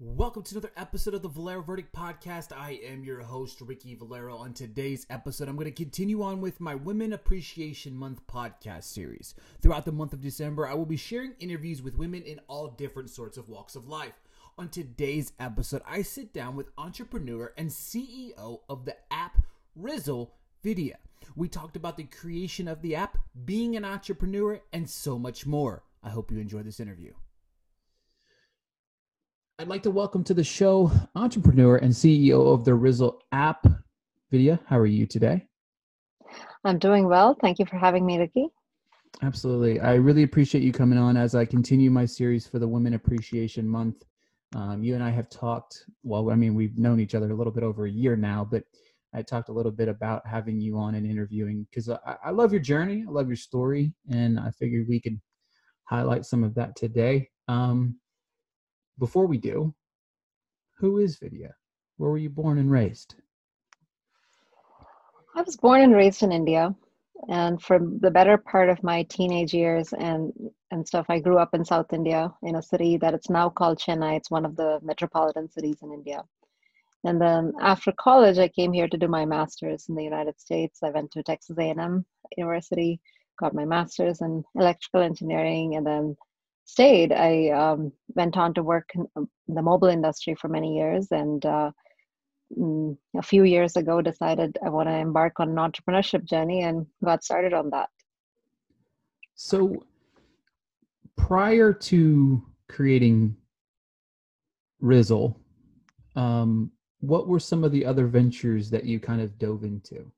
Welcome to another episode of the Valero Verdict Podcast. I am your host, Ricky Valero. On today's episode, I'm going to continue on with my Women Appreciation Month podcast series. Throughout the month of December, I will be sharing interviews with women in all different sorts of walks of life. On today's episode, I sit down with entrepreneur and CEO of the app Rizzle Video. We talked about the creation of the app, being an entrepreneur, and so much more. I hope you enjoy this interview. I'd like to welcome to the show entrepreneur and CEO of the Rizzle app, Vidya. How are you today? I'm doing well. Thank you for having me, Ricky. Absolutely. I really appreciate you coming on as I continue my series for the Women Appreciation Month. Um, you and I have talked, well, I mean, we've known each other a little bit over a year now, but I talked a little bit about having you on and interviewing because I, I love your journey. I love your story. And I figured we could highlight some of that today. Um, before we do, who is Vidya? Where were you born and raised? I was born and raised in India. And for the better part of my teenage years and, and stuff, I grew up in South India in a city that it's now called Chennai. It's one of the metropolitan cities in India. And then after college, I came here to do my master's in the United States. I went to Texas A&M University, got my master's in electrical engineering, and then stayed, I um, went on to work in um, the mobile industry for many years, and uh, mm, a few years ago decided I want to embark on an entrepreneurship journey and got started on that. So, prior to creating Rizzle, um, what were some of the other ventures that you kind of dove into?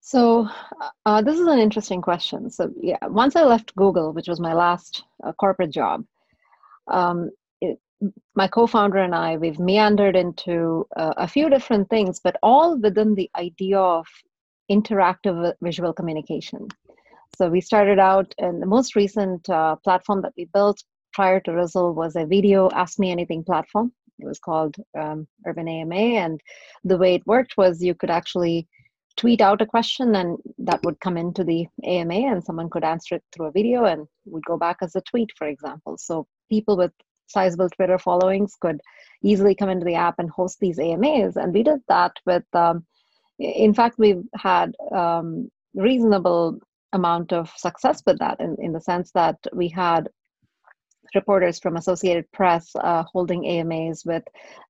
So uh, this is an interesting question. So yeah, once I left Google, which was my last uh, corporate job, um, it, my co-founder and I we've meandered into uh, a few different things, but all within the idea of interactive visual communication. So we started out, and the most recent uh, platform that we built prior to Rizzle was a video Ask Me Anything platform. It was called um, Urban AMA, and the way it worked was you could actually tweet out a question and that would come into the AMA and someone could answer it through a video and would go back as a tweet, for example. So people with sizable Twitter followings could easily come into the app and host these AMAs. And we did that with, um, in fact, we've had um, reasonable amount of success with that in, in the sense that we had reporters from Associated Press uh, holding AMAs with,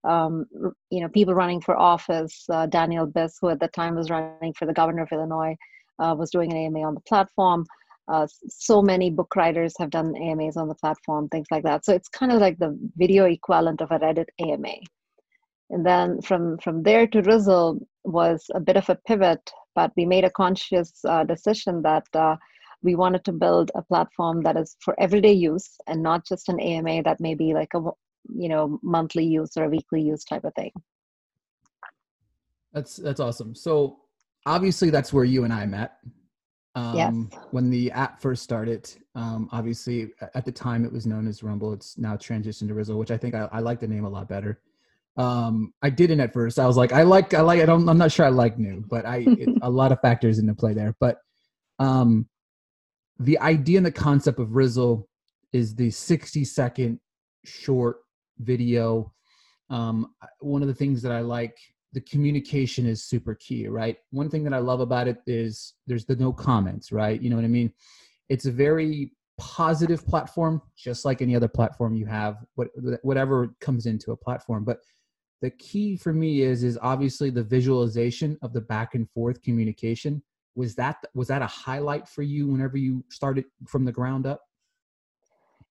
um, you know, people running for office. Uh, Daniel Biss, who at the time was running for the governor of Illinois, uh, was doing an AMA on the platform. Uh, so many book writers have done AMAs on the platform, things like that. So it's kind of like the video equivalent of a Reddit AMA. And then from from there to Rizzle was a bit of a pivot, but we made a conscious uh, decision that uh, we wanted to build a platform that is for everyday use and not just an AMA that may be like a you know monthly use or a weekly use type of thing. That's that's awesome. So obviously that's where you and I met. Um, yes. When the app first started, um, obviously at the time it was known as Rumble. It's now transitioned to Rizzle, which I think I, I like the name a lot better. Um, I didn't at first. I was like, I like, I like, I don't, I'm not sure I like new, but I, it, a lot of factors into play there. But um, the idea and the concept of Rizzle is the 60 second short video. Um, one of the things that I like, the communication is super key, right? One thing that I love about it is there's the no comments, right? You know what I mean? It's a very positive platform, just like any other platform you have, what, whatever comes into a platform. But the key for me is is obviously the visualization of the back and forth communication was that was that a highlight for you whenever you started from the ground up?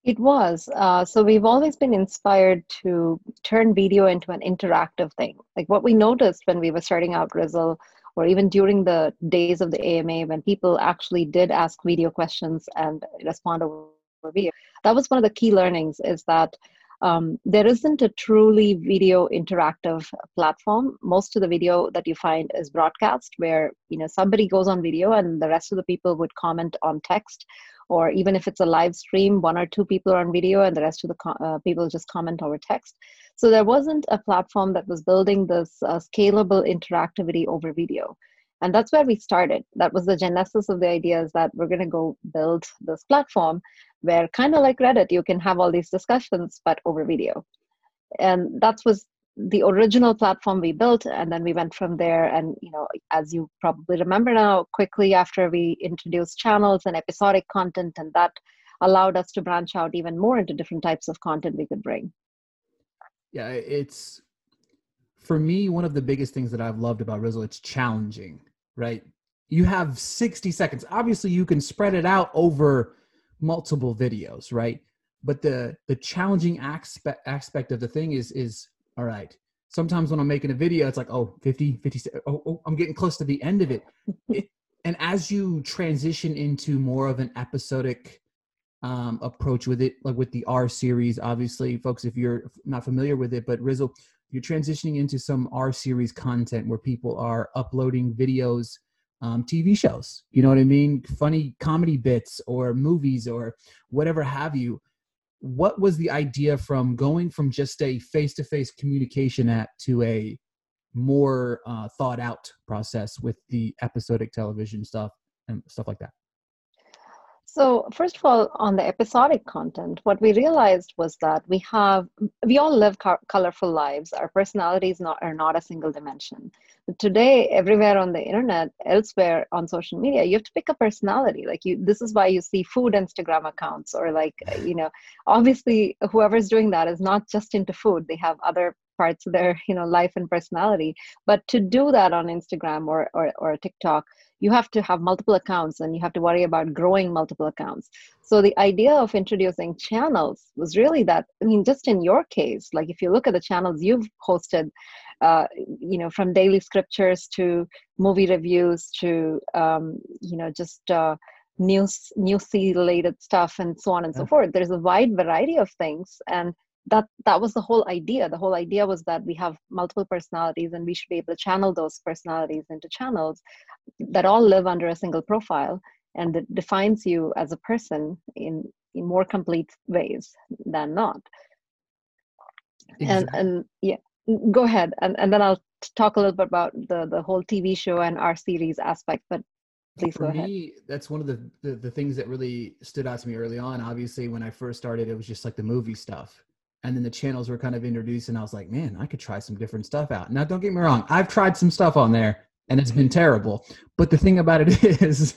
It was uh, so we've always been inspired to turn video into an interactive thing. Like what we noticed when we were starting out Rizzle or even during the days of the ama when people actually did ask video questions and respond over video that was one of the key learnings is that um, there isn't a truly video interactive platform. Most of the video that you find is broadcast where you know somebody goes on video and the rest of the people would comment on text. Or even if it's a live stream one or two people are on video and the rest of the co- uh, people just comment over text. So there wasn't a platform that was building this uh, scalable interactivity over video and that's where we started. That was the genesis of the idea is that we're going to go build this platform where kind of like reddit you can have all these discussions but over video. And that was the original platform we built and then we went from there. And you know as you probably remember now quickly after we introduced channels and episodic content and that allowed us to branch out even more into different types of content we could bring. Yeah it's for me one of the biggest things that i've loved about rizzle it's challenging right? You have 60 seconds. Obviously you can spread it out over multiple videos right? But the the challenging aspect aspect of the thing is is all right sometimes when i'm making a video it's like oh 50 50 oh, oh i'm getting close to the end of it. it and as you transition into more of an episodic um, approach with it like with the r series obviously folks if you're not familiar with it but rizzle you're transitioning into some r series content where people are uploading videos um, tv shows you know what i mean? Funny comedy bits or movies or whatever have you. What was the idea from going from just a face-to-face communication app to a more uh, thought out process with the episodic television stuff and stuff like that so first of all on the episodic content what we realized was that we have we all live co- colorful lives. Our personalities not, are not a single dimension. Today everywhere on the internet elsewhere on social media you have to pick a personality. Like you this is why you see food instagram accounts or like you know obviously whoever's doing that is not just into food. They have other parts of their you know life and personality. But to do that on instagram or or, or tiktok you have to have multiple accounts and you have to worry about growing multiple accounts. So the idea of introducing channels was really that i mean just in your case like if you look at the channels you've hosted uh, you know from daily scriptures to movie reviews to um, you know just uh, news newsy related stuff and so on and so forth there's a wide variety of things. And that that was the whole idea. The whole idea was that we have multiple personalities and we should be able to channel those personalities into channels that all live under a single profile and that defines you as a person in in more complete ways than not. Exactly. and and yeah go ahead. And, and then i'll talk a little bit about the the whole tv show and our series aspect but please for go me ahead. that's one of the, the the things that really stood out to me early on. Obviously when i first started it was just like the movie stuff and then the channels were kind of introduced and i was like man i could try some different stuff out. Now don't get me wrong i've tried some stuff on there and it's been mm-hmm. terrible but the thing about it is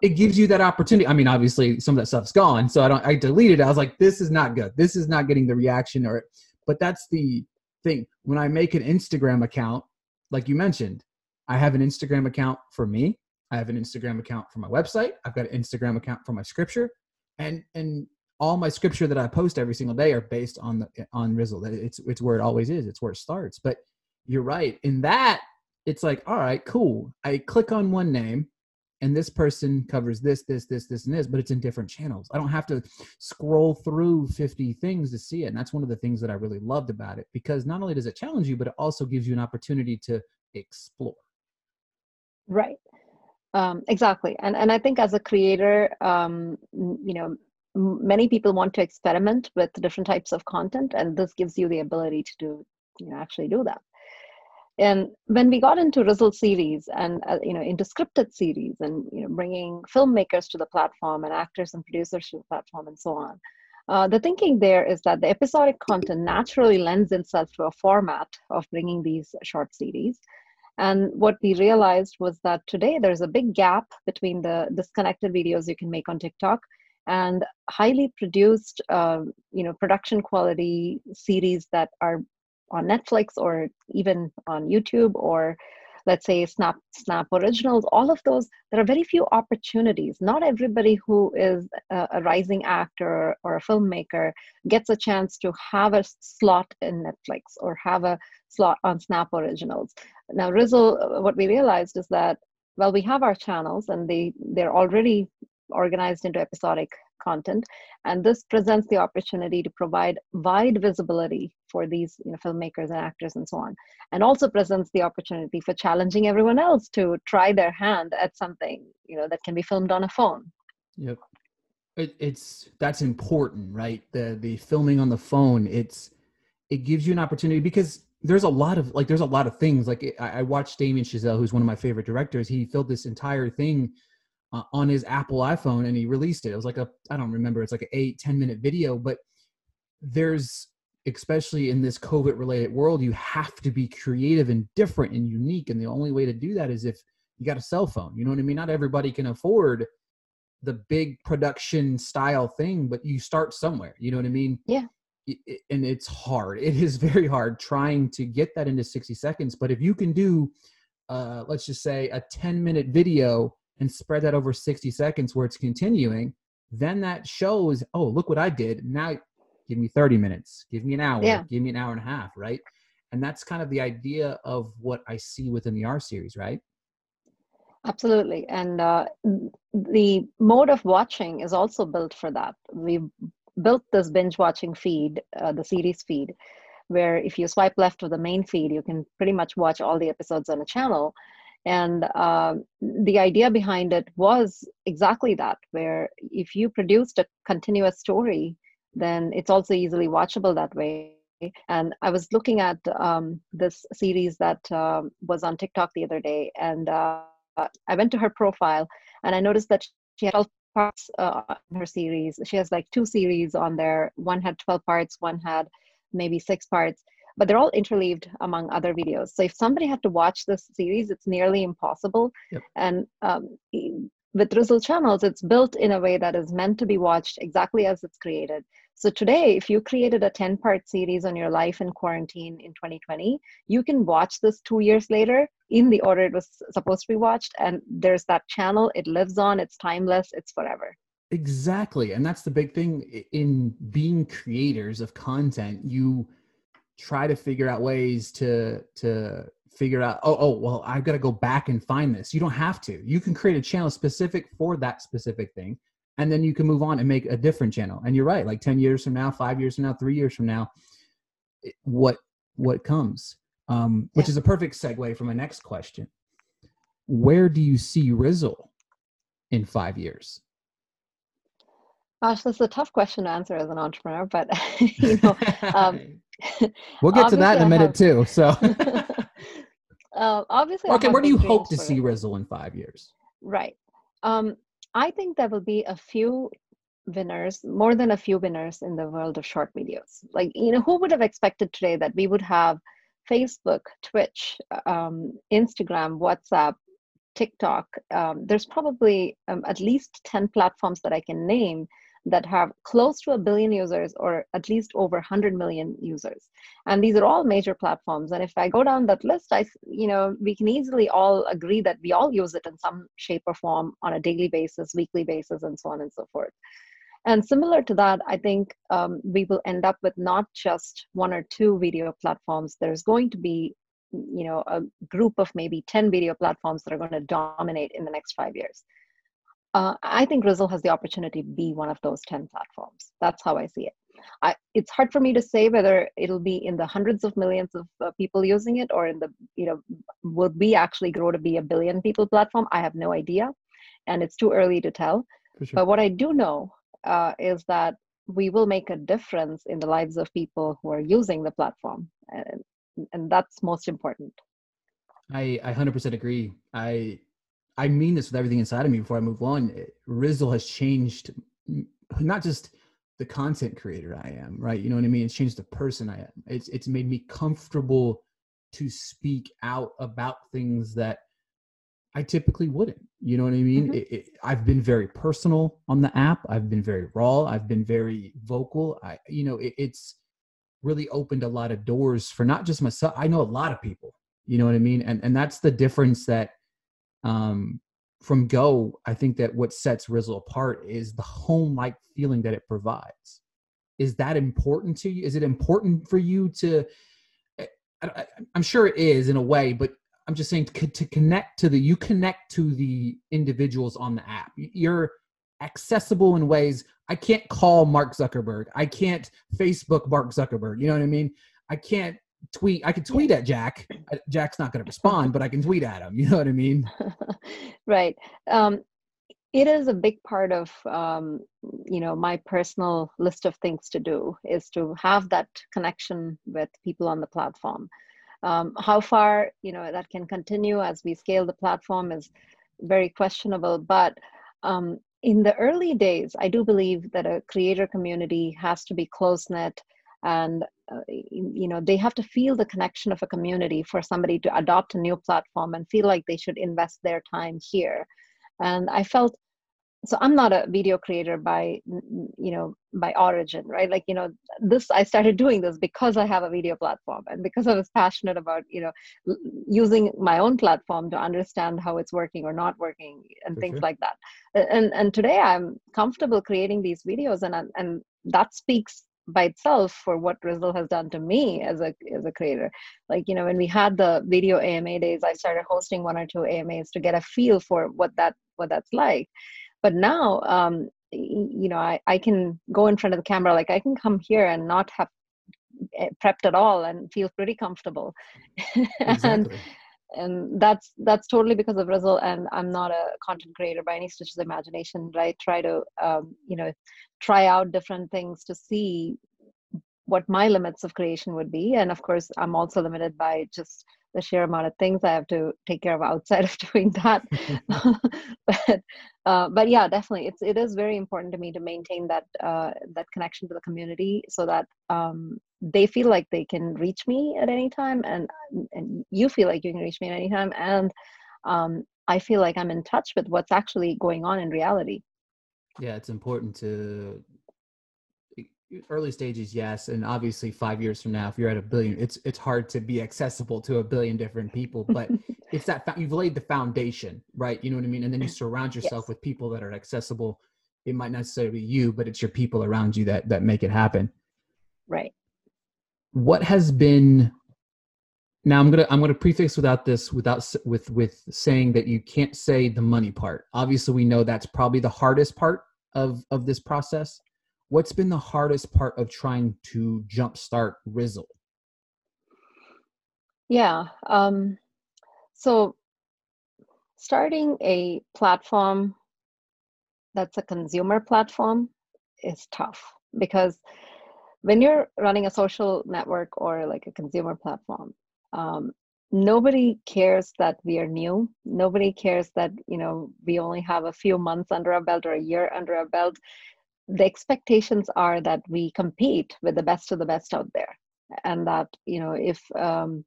it gives you that opportunity. I mean obviously some of that stuff's gone so i don't i deleted it. I was like this is not good. This is not getting the reaction or but that's the thing. When i make an instagram account like you mentioned i have an instagram account for me i have an instagram account for my website i've got an instagram account for my scripture and and all my scripture that I post every single day are based on the on Rizzle. It's it's where it always is. It's where it starts. But you're right. In that, it's like, all right, cool. I click on one name, and this person covers this, this, this, this, and this, but it's in different channels. I don't have to scroll through 50 things to see it. And that's one of the things that I really loved about it because not only does it challenge you, but it also gives you an opportunity to explore. Right. Um, exactly. And and I think as a creator, um, you know, many people want to experiment with different types of content and this gives you the ability to do you know actually do that. And when we got into Rizzle series and uh, you know into scripted series and you know bringing filmmakers to the platform and actors and producers to the platform and so on uh, the thinking there is that the episodic content naturally lends itself to a format of bringing these short series. And what we realized was that today there's a big gap between the disconnected videos you can make on tiktok and highly produced uh, you know production quality series that are on netflix or even on youtube or let's say snap snap originals all of those there are very few opportunities. Not everybody who is a, a rising actor or a filmmaker gets a chance to have a slot in netflix or have a slot on snap originals. Now rizzle what we realized is that well we have our channels and they they're already organized into episodic content. And this presents the opportunity to provide wide visibility for these you know, filmmakers and actors and so on. And also presents the opportunity for challenging everyone else to try their hand at something you know that can be filmed on a phone. Yep. It, it's that's important right? The the filming on the phone it's it gives you an opportunity because there's a lot of like there's a lot of things. Like I, I watched Damien Chazelle, who's one of my favorite directors. He filmed this entire thing uh, on his Apple iPhone and he released it. It was like a I don't remember. It's like an eight ten minute video, but there's especially in this COVID related world, you have to be creative and different and unique. And the only way to do that is if you got a cell phone. You know what I mean? Not everybody can afford the big production style thing, but you start somewhere. You know what I mean? Yeah. And it's hard. It is very hard trying to get that into 60 seconds. But if you can do, uh, let's just say, a 10 minute video and spread that over 60 seconds where it's continuing, then that shows, oh, look what I did. Now give me 30 minutes, give me an hour, yeah. give me an hour and a half, right? And that's kind of the idea of what I see within the R series, right? Absolutely. And uh, the mode of watching is also built for that. We've built this binge watching feed, uh, the series feed, where if you swipe left of the main feed, you can pretty much watch all the episodes on a channel. And uh, the idea behind it was exactly that, where if you produced a continuous story, then it's also easily watchable that way. And I was looking at um, this series that uh, was on TikTok the other day, and uh, I went to her profile and I noticed that she had 12 parts uh, her series. She has like two series on there. One had 12 parts, one had maybe six parts, but they're all interleaved among other videos. So if somebody had to watch this series, it's nearly impossible. Yep. And um, with Rizzle channels, it's built in a way that is meant to be watched exactly as it's created. So today, if you created a 10 part series on your life in quarantine in 2020, you can watch this two years later in the order it was supposed to be watched. And there's that channel, it lives on, it's timeless, it's forever. Exactly. And that's the big thing in being creators of content. You try to figure out ways to to figure out oh oh well i've got to go back and find this. You don't have to. You can create a channel specific for that specific thing and then you can move on and make a different channel. And you're right like 10 years from now 5 years from now 3 years from now what what comes? Um, which yeah. is a perfect segue for my next question. Where do you see rizzle in 5 years Gosh, this is a tough question to answer as an entrepreneur, but you know, um, we'll get to that in a minute have, too. So, uh, obviously, okay, where do you hope to see Rizzle in five years? Right. Um, I think there will be a few winners, more than a few winners in the world of short videos. Like, you know, who would have expected today that we would have Facebook, Twitch, um, Instagram, WhatsApp, TikTok? Um, there's probably um, at least 10 platforms that I can name that have close to a billion users or at least over 100 million users. And these are all major platforms. And if i go down that list i you know we can easily all agree that we all use it in some shape or form on a daily basis weekly basis and so on and so forth. And similar to that i think um, we will end up with not just one or two video platforms. There's going to be you know a group of maybe 10 video platforms that are going to dominate in the next five years uh, I think Rizzle has the opportunity to be one of those 10 platforms. That's how I see it. I, it's hard for me to say whether it'll be in the hundreds of millions of uh, people using it or in the, you know, will we actually grow to be a billion people platform? I have no idea. And it's too early to tell. Sure. But what I do know uh, is that we will make a difference in the lives of people who are using the platform. And, and that's most important. I, I 100% agree. I I mean this with everything inside of me before I move on. Rizzle has changed not just the content creator I am, right? You know what I mean? It's changed the person I am. It's it's made me comfortable to speak out about things that I typically wouldn't. You know what I mean? Mm-hmm. It, it, I've been very personal on the app. I've been very raw. I've been very vocal. I, you know, it, it's really opened a lot of doors for not just myself. I know a lot of people. You know what I mean? And and that's the difference that um, from Go, I think that what sets Rizzle apart is the home like feeling that it provides. Is that important to you? Is it important for you to? Eh, I, am sure it is in a way, but I'm just saying to, to connect to the you connect to the individuals on the app. You're accessible in ways I can't call Mark Zuckerberg. I can't Facebook Mark Zuckerberg. You know what I mean? I can't tweet i can tweet at jack. Jack's not going to respond but i can tweet at him you know what i mean? Right. Um, it is a big part of um, you know my personal list of things to do is to have that connection with people on the platform. Um, how far you know that can continue as we scale the platform is very questionable. But um, in the early days, I do believe that a creator community has to be close knit and uh, you know they have to feel the connection of a community for somebody to adopt a new platform and feel like they should invest their time here. And i felt so i'm not a video creator by you know by origin right? Like you know this i started doing this because i have a video platform and because i was passionate about you know using my own platform to understand how it's working or not working and things like that. And and today i'm comfortable creating these videos and and that speaks by itself for what Rizzle has done to me as a as a creator. Like you know, when we had the video AMA days, I started hosting one or two AMAs to get a feel for what that what that's like. But now, um, you know, I I can go in front of the camera, like I can come here and not have eh, prepped at all and feel pretty comfortable. Exactly. and and that's that's totally because of Rizzle and i'm not a content creator by any stretch of the imagination but i try to um, you know try out different things to see what my limits of creation would be. And of course i'm also limited by just the sheer amount of things i have to take care of outside of doing that. But uh, but yeah definitely. It's it is very important to me to maintain that uh, that connection to the community so that um, they feel like they can reach me at any time and and you feel like you can reach me at any time. And um, i feel like i'm in touch with what's actually going on in reality. Yeah it's important to early stages yes and obviously five years from now if you're at a billion it's it's hard to be accessible to a billion different people but it's that you've laid the foundation right? You know what i mean? And then you surround yourself yes. with people that are accessible. It might not necessarily be you but it's your people around you that that make it happen. Right. What has been now i'm gonna i'm gonna prefix without this without with with saying that you can't say the money part. Obviously we know that's probably the hardest part of of this process what's been the hardest part of trying to jumpstart Rizzle? Yeah. Um, so starting a platform that's a consumer platform is tough because when you're running a social network or like a consumer platform, um, nobody cares that we are new. Nobody cares that you know we only have a few months under our belt or a year under our belt the expectations are that we compete with the best of the best out there. And that you know if um,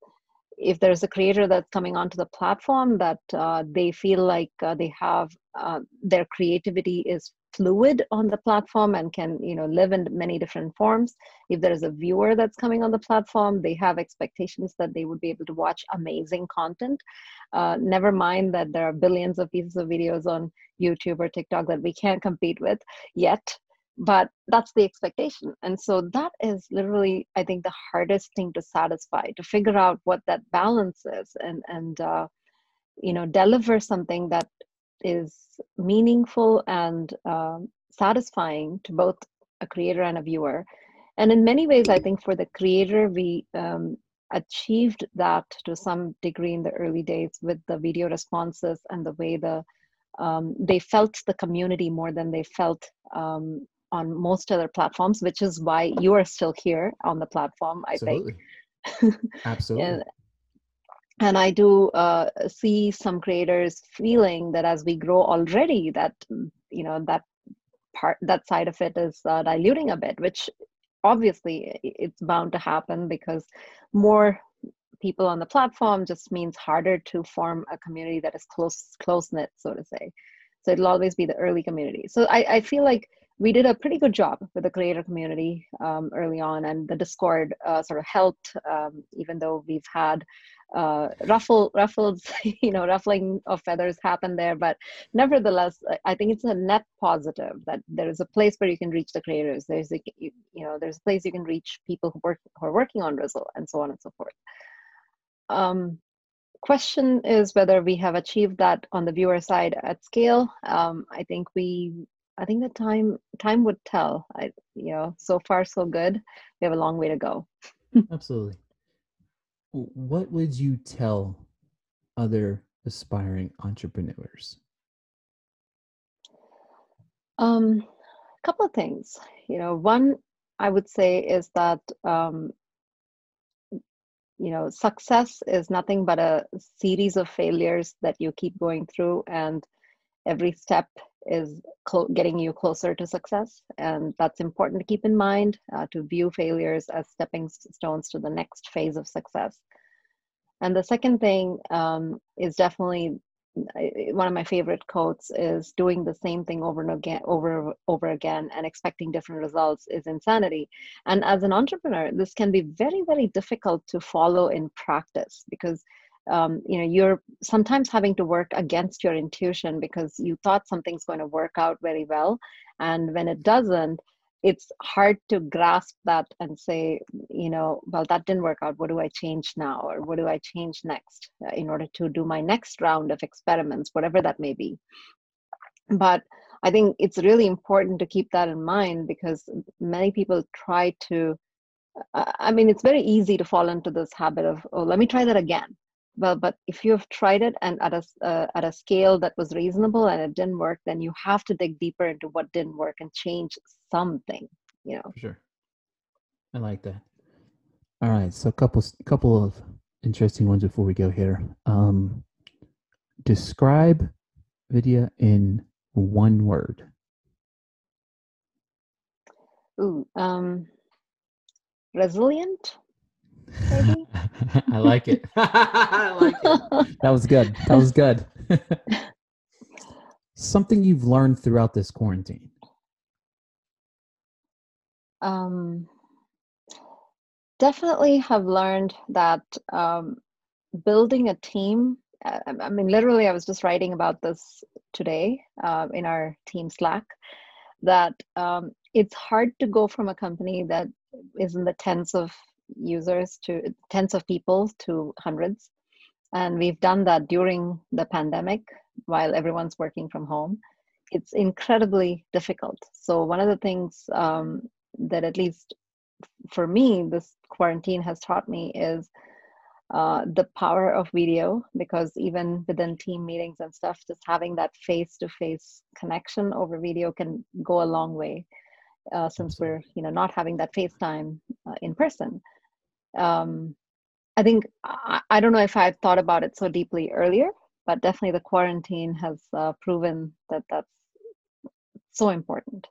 if there's a creator that's coming onto the platform that uh, they feel like uh, they have uh, their creativity is fluid on the platform and can you know live in many different forms if there's a viewer that's coming on the platform they have expectations that they would be able to watch amazing content. Uh, never mind that there are billions of pieces of videos on youtube or tiktok that we can't compete with yet but that's the expectation. And so that is literally i think the hardest thing to satisfy to figure out what that balance is and and uh, you know deliver something that is meaningful and uh, satisfying to both a creator and a viewer. And in many ways i think for the creator we um, achieved that to some degree in the early days with the video responses and the way the um, they felt the community more than they felt um, on most other platforms, which is why you are still here on the platform, I Absolutely. think. Absolutely. and, and I do uh, see some creators feeling that as we grow already, that you know that part that side of it is uh, diluting a bit, which obviously it's bound to happen because more people on the platform just means harder to form a community that is close close knit, so to say. So it'll always be the early community. So I, I feel like we did a pretty good job with the creator community um, early on, and the Discord uh, sort of helped, um, even though we've had uh, ruffle, ruffles, you know, ruffling of feathers happen there. But nevertheless, I think it's a net positive that there is a place where you can reach the creators. There's a, you, know, there's a place you can reach people who work who are working on Rizzle, and so on and so forth. Um, question is whether we have achieved that on the viewer side at scale. Um, I think we I think the time time would tell. I you know, so far so good. We have a long way to go. Absolutely. What would you tell other aspiring entrepreneurs? Um, a couple of things. You know, one I would say is that um, you know success is nothing but a series of failures that you keep going through and every step is getting you closer to success and that's important to keep in mind uh, to view failures as stepping stones to the next phase of success. And the second thing um, is definitely one of my favorite quotes is doing the same thing over and again over over again and expecting different results is insanity. And as an entrepreneur this can be very very difficult to follow in practice because um, you know you're sometimes having to work against your intuition because you thought something's going to work out very well and when it doesn't it's hard to grasp that and say you know well that didn't work out. What do i change now? Or what do i change next uh, in order to do my next round of experiments whatever that may be. But i think it's really important to keep that in mind because many people try to uh, i mean it's very easy to fall into this habit of oh let me try that again well but if you've tried it and at a uh, at a scale that was reasonable and it didn't work then you have to dig deeper into what didn't work and change something you know? For sure. I like that. All right so a couple couple of interesting ones before we go here. Um describe vidya in one word. Ooh um resilient I like it. I like it. That was good. That was good. Something you've learned throughout this quarantine. Um, definitely have learned that um, building a team. Uh, I mean, literally, I was just writing about this today uh, in our team Slack. That um, it's hard to go from a company that is in the tens of users to tens of people to hundreds. And we've done that during the pandemic while everyone's working from home. It's incredibly difficult. So, one of the things um, that, at least for me, this quarantine has taught me is uh, the power of video because even within team meetings and stuff, just having that face to face connection over video can go a long way. Uh, since we're you know not having that FaceTime uh, in person, um, I think I, I, don't know if I've thought about it so deeply earlier, but definitely the quarantine has uh, proven that that's so important.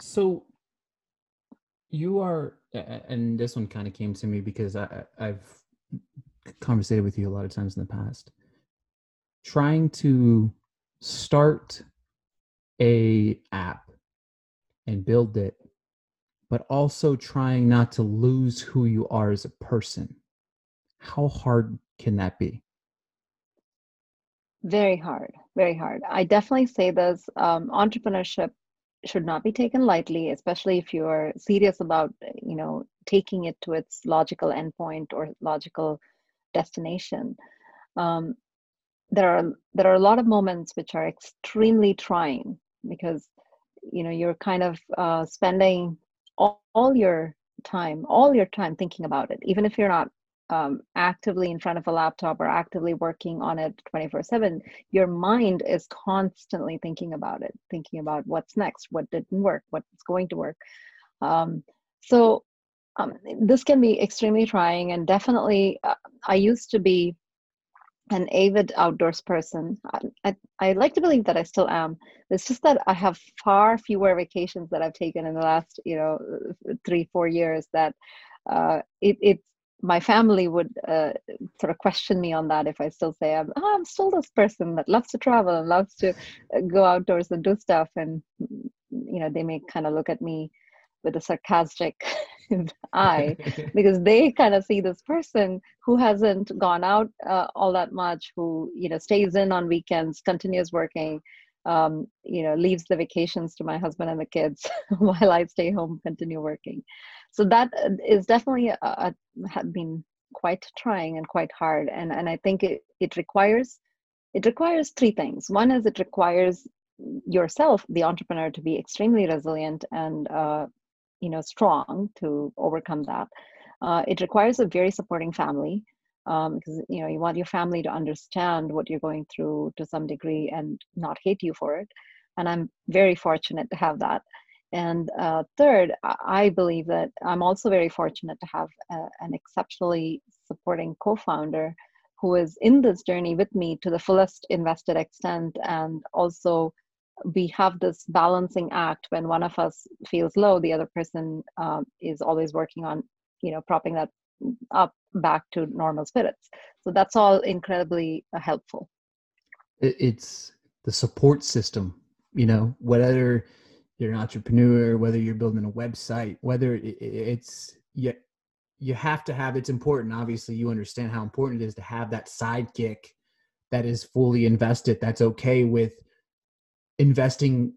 So you are, and this one kind of came to me because I, I've conversated with you a lot of times in the past, trying to start a app and build it but also trying not to lose who you are as a person. How hard can that be? Very hard, very hard. I definitely say this um, entrepreneurship should not be taken lightly, especially if you're serious about, you know, taking it to its logical endpoint or logical destination. Um, there are there are a lot of moments which are extremely trying because you know you're kind of uh, spending all, all your time, all your time thinking about it, even if you're not um, actively in front of a laptop or actively working on it 24 7 your mind is constantly thinking about it thinking about what's next what didn't work what's going to work. Um, so um, this can be extremely trying and definitely uh, i used to be an avid outdoors person. I, I, I, like to believe that I still am. It's just that I have far fewer vacations that I've taken in the last, you know, three, four years that uh, it, it's my family would uh, sort of question me on that if I still say I'm, oh, I'm still this person that loves to travel and loves to uh, go outdoors and do stuff. And, you know, they may kind of look at me with a sarcastic eye because they kind of see this person who hasn't gone out uh, all that much who you know stays in on weekends continues working um, you know leaves the vacations to my husband and the kids while i stay home continue working. So that uh, definitely a, a, have been quite trying and quite hard and and i think it, it requires it requires three things. One is it requires yourself the entrepreneur to be extremely resilient and uh, you know strong to overcome that uh, it requires a very supporting family um, because you know you want your family to understand what you're going through to some degree and not hate you for it and i'm very fortunate to have that And uh, third, I believe that I'm also very fortunate to have a, an exceptionally supporting co founder who is in this journey with me to the fullest invested extent. And also, we have this balancing act when one of us feels low, the other person um, is always working on, you know, propping that up back to normal spirits. So that's all incredibly uh, helpful. It's the support system, you know, whether you're an entrepreneur, whether you're building a website, whether it's you, you have to have it's important. Obviously, you understand how important it is to have that sidekick that is fully invested, that's okay with investing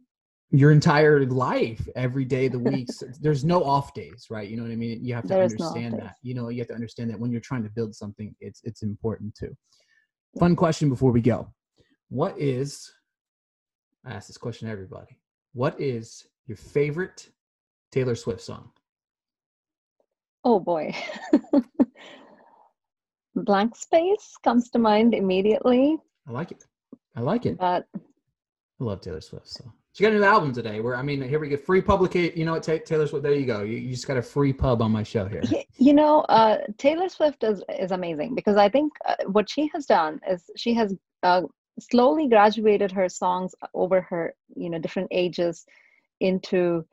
your entire life every day of the week. There's no off days right? You know what i mean? You have to there understand no that. you know you have to understand that when you're trying to build something it's it's important too. Fun question before we go. What is i ask this question to everybody. What is your favorite taylor swift song? Oh boy. Blank space comes to mind immediately. I like it. I like it. But i love taylor swift so she got a new album today. Where I mean, here we get free publicate. You know what, Taylor Swift? There you go. You, you just got a free pub on my show here. You know, uh, Taylor Swift is is amazing because I think uh, what she has done is she has uh, slowly graduated her songs over her you know different ages into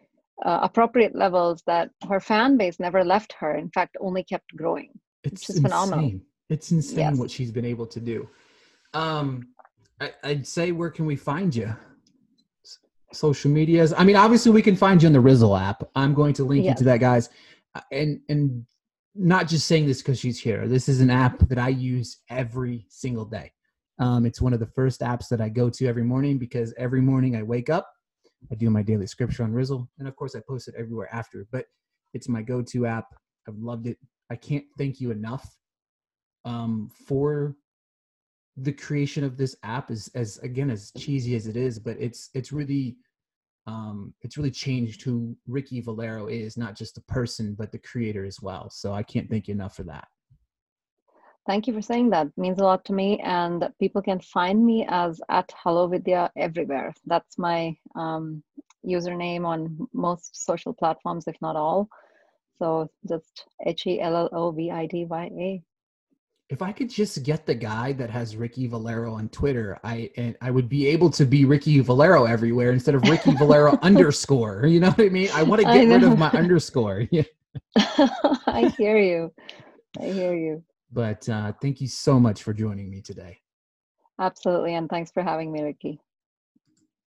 uh, appropriate levels that her fan base never left her. In fact, only kept growing. It's just phenomenal. It's insane yes. what she's been able to do. Um, I, I'd say, where can we find you? social medias. I mean, obviously we can find you on the Rizzle app. I'm going to link yes. you to that, guys. Uh, and and not just saying this because she's here. This is an app that I use every single day. Um, it's one of the first apps that I go to every morning because every morning I wake up, I do my daily scripture on Rizzle, and of course I post it everywhere after. But it's my go-to app. I've loved it. I can't thank you enough um, for the creation of this app is as again as cheesy as it is but it's it's really um it's really changed who ricky valero is not just the person but the creator as well. So i can't thank you enough for that. Thank you for saying that. It means a lot to me and people can find me as at hello vidya everywhere. That's my um, username on most social platforms if not all. So just h-e-l-l-o-v-i-d-y-a if I could just get the guy that has Ricky Valero on Twitter, I and I would be able to be Ricky Valero everywhere instead of Ricky Valero underscore. You know what I mean? I want to get rid of my underscore. Yeah. I hear you. I hear you. But uh, thank you so much for joining me today. Absolutely, and thanks for having me, Ricky.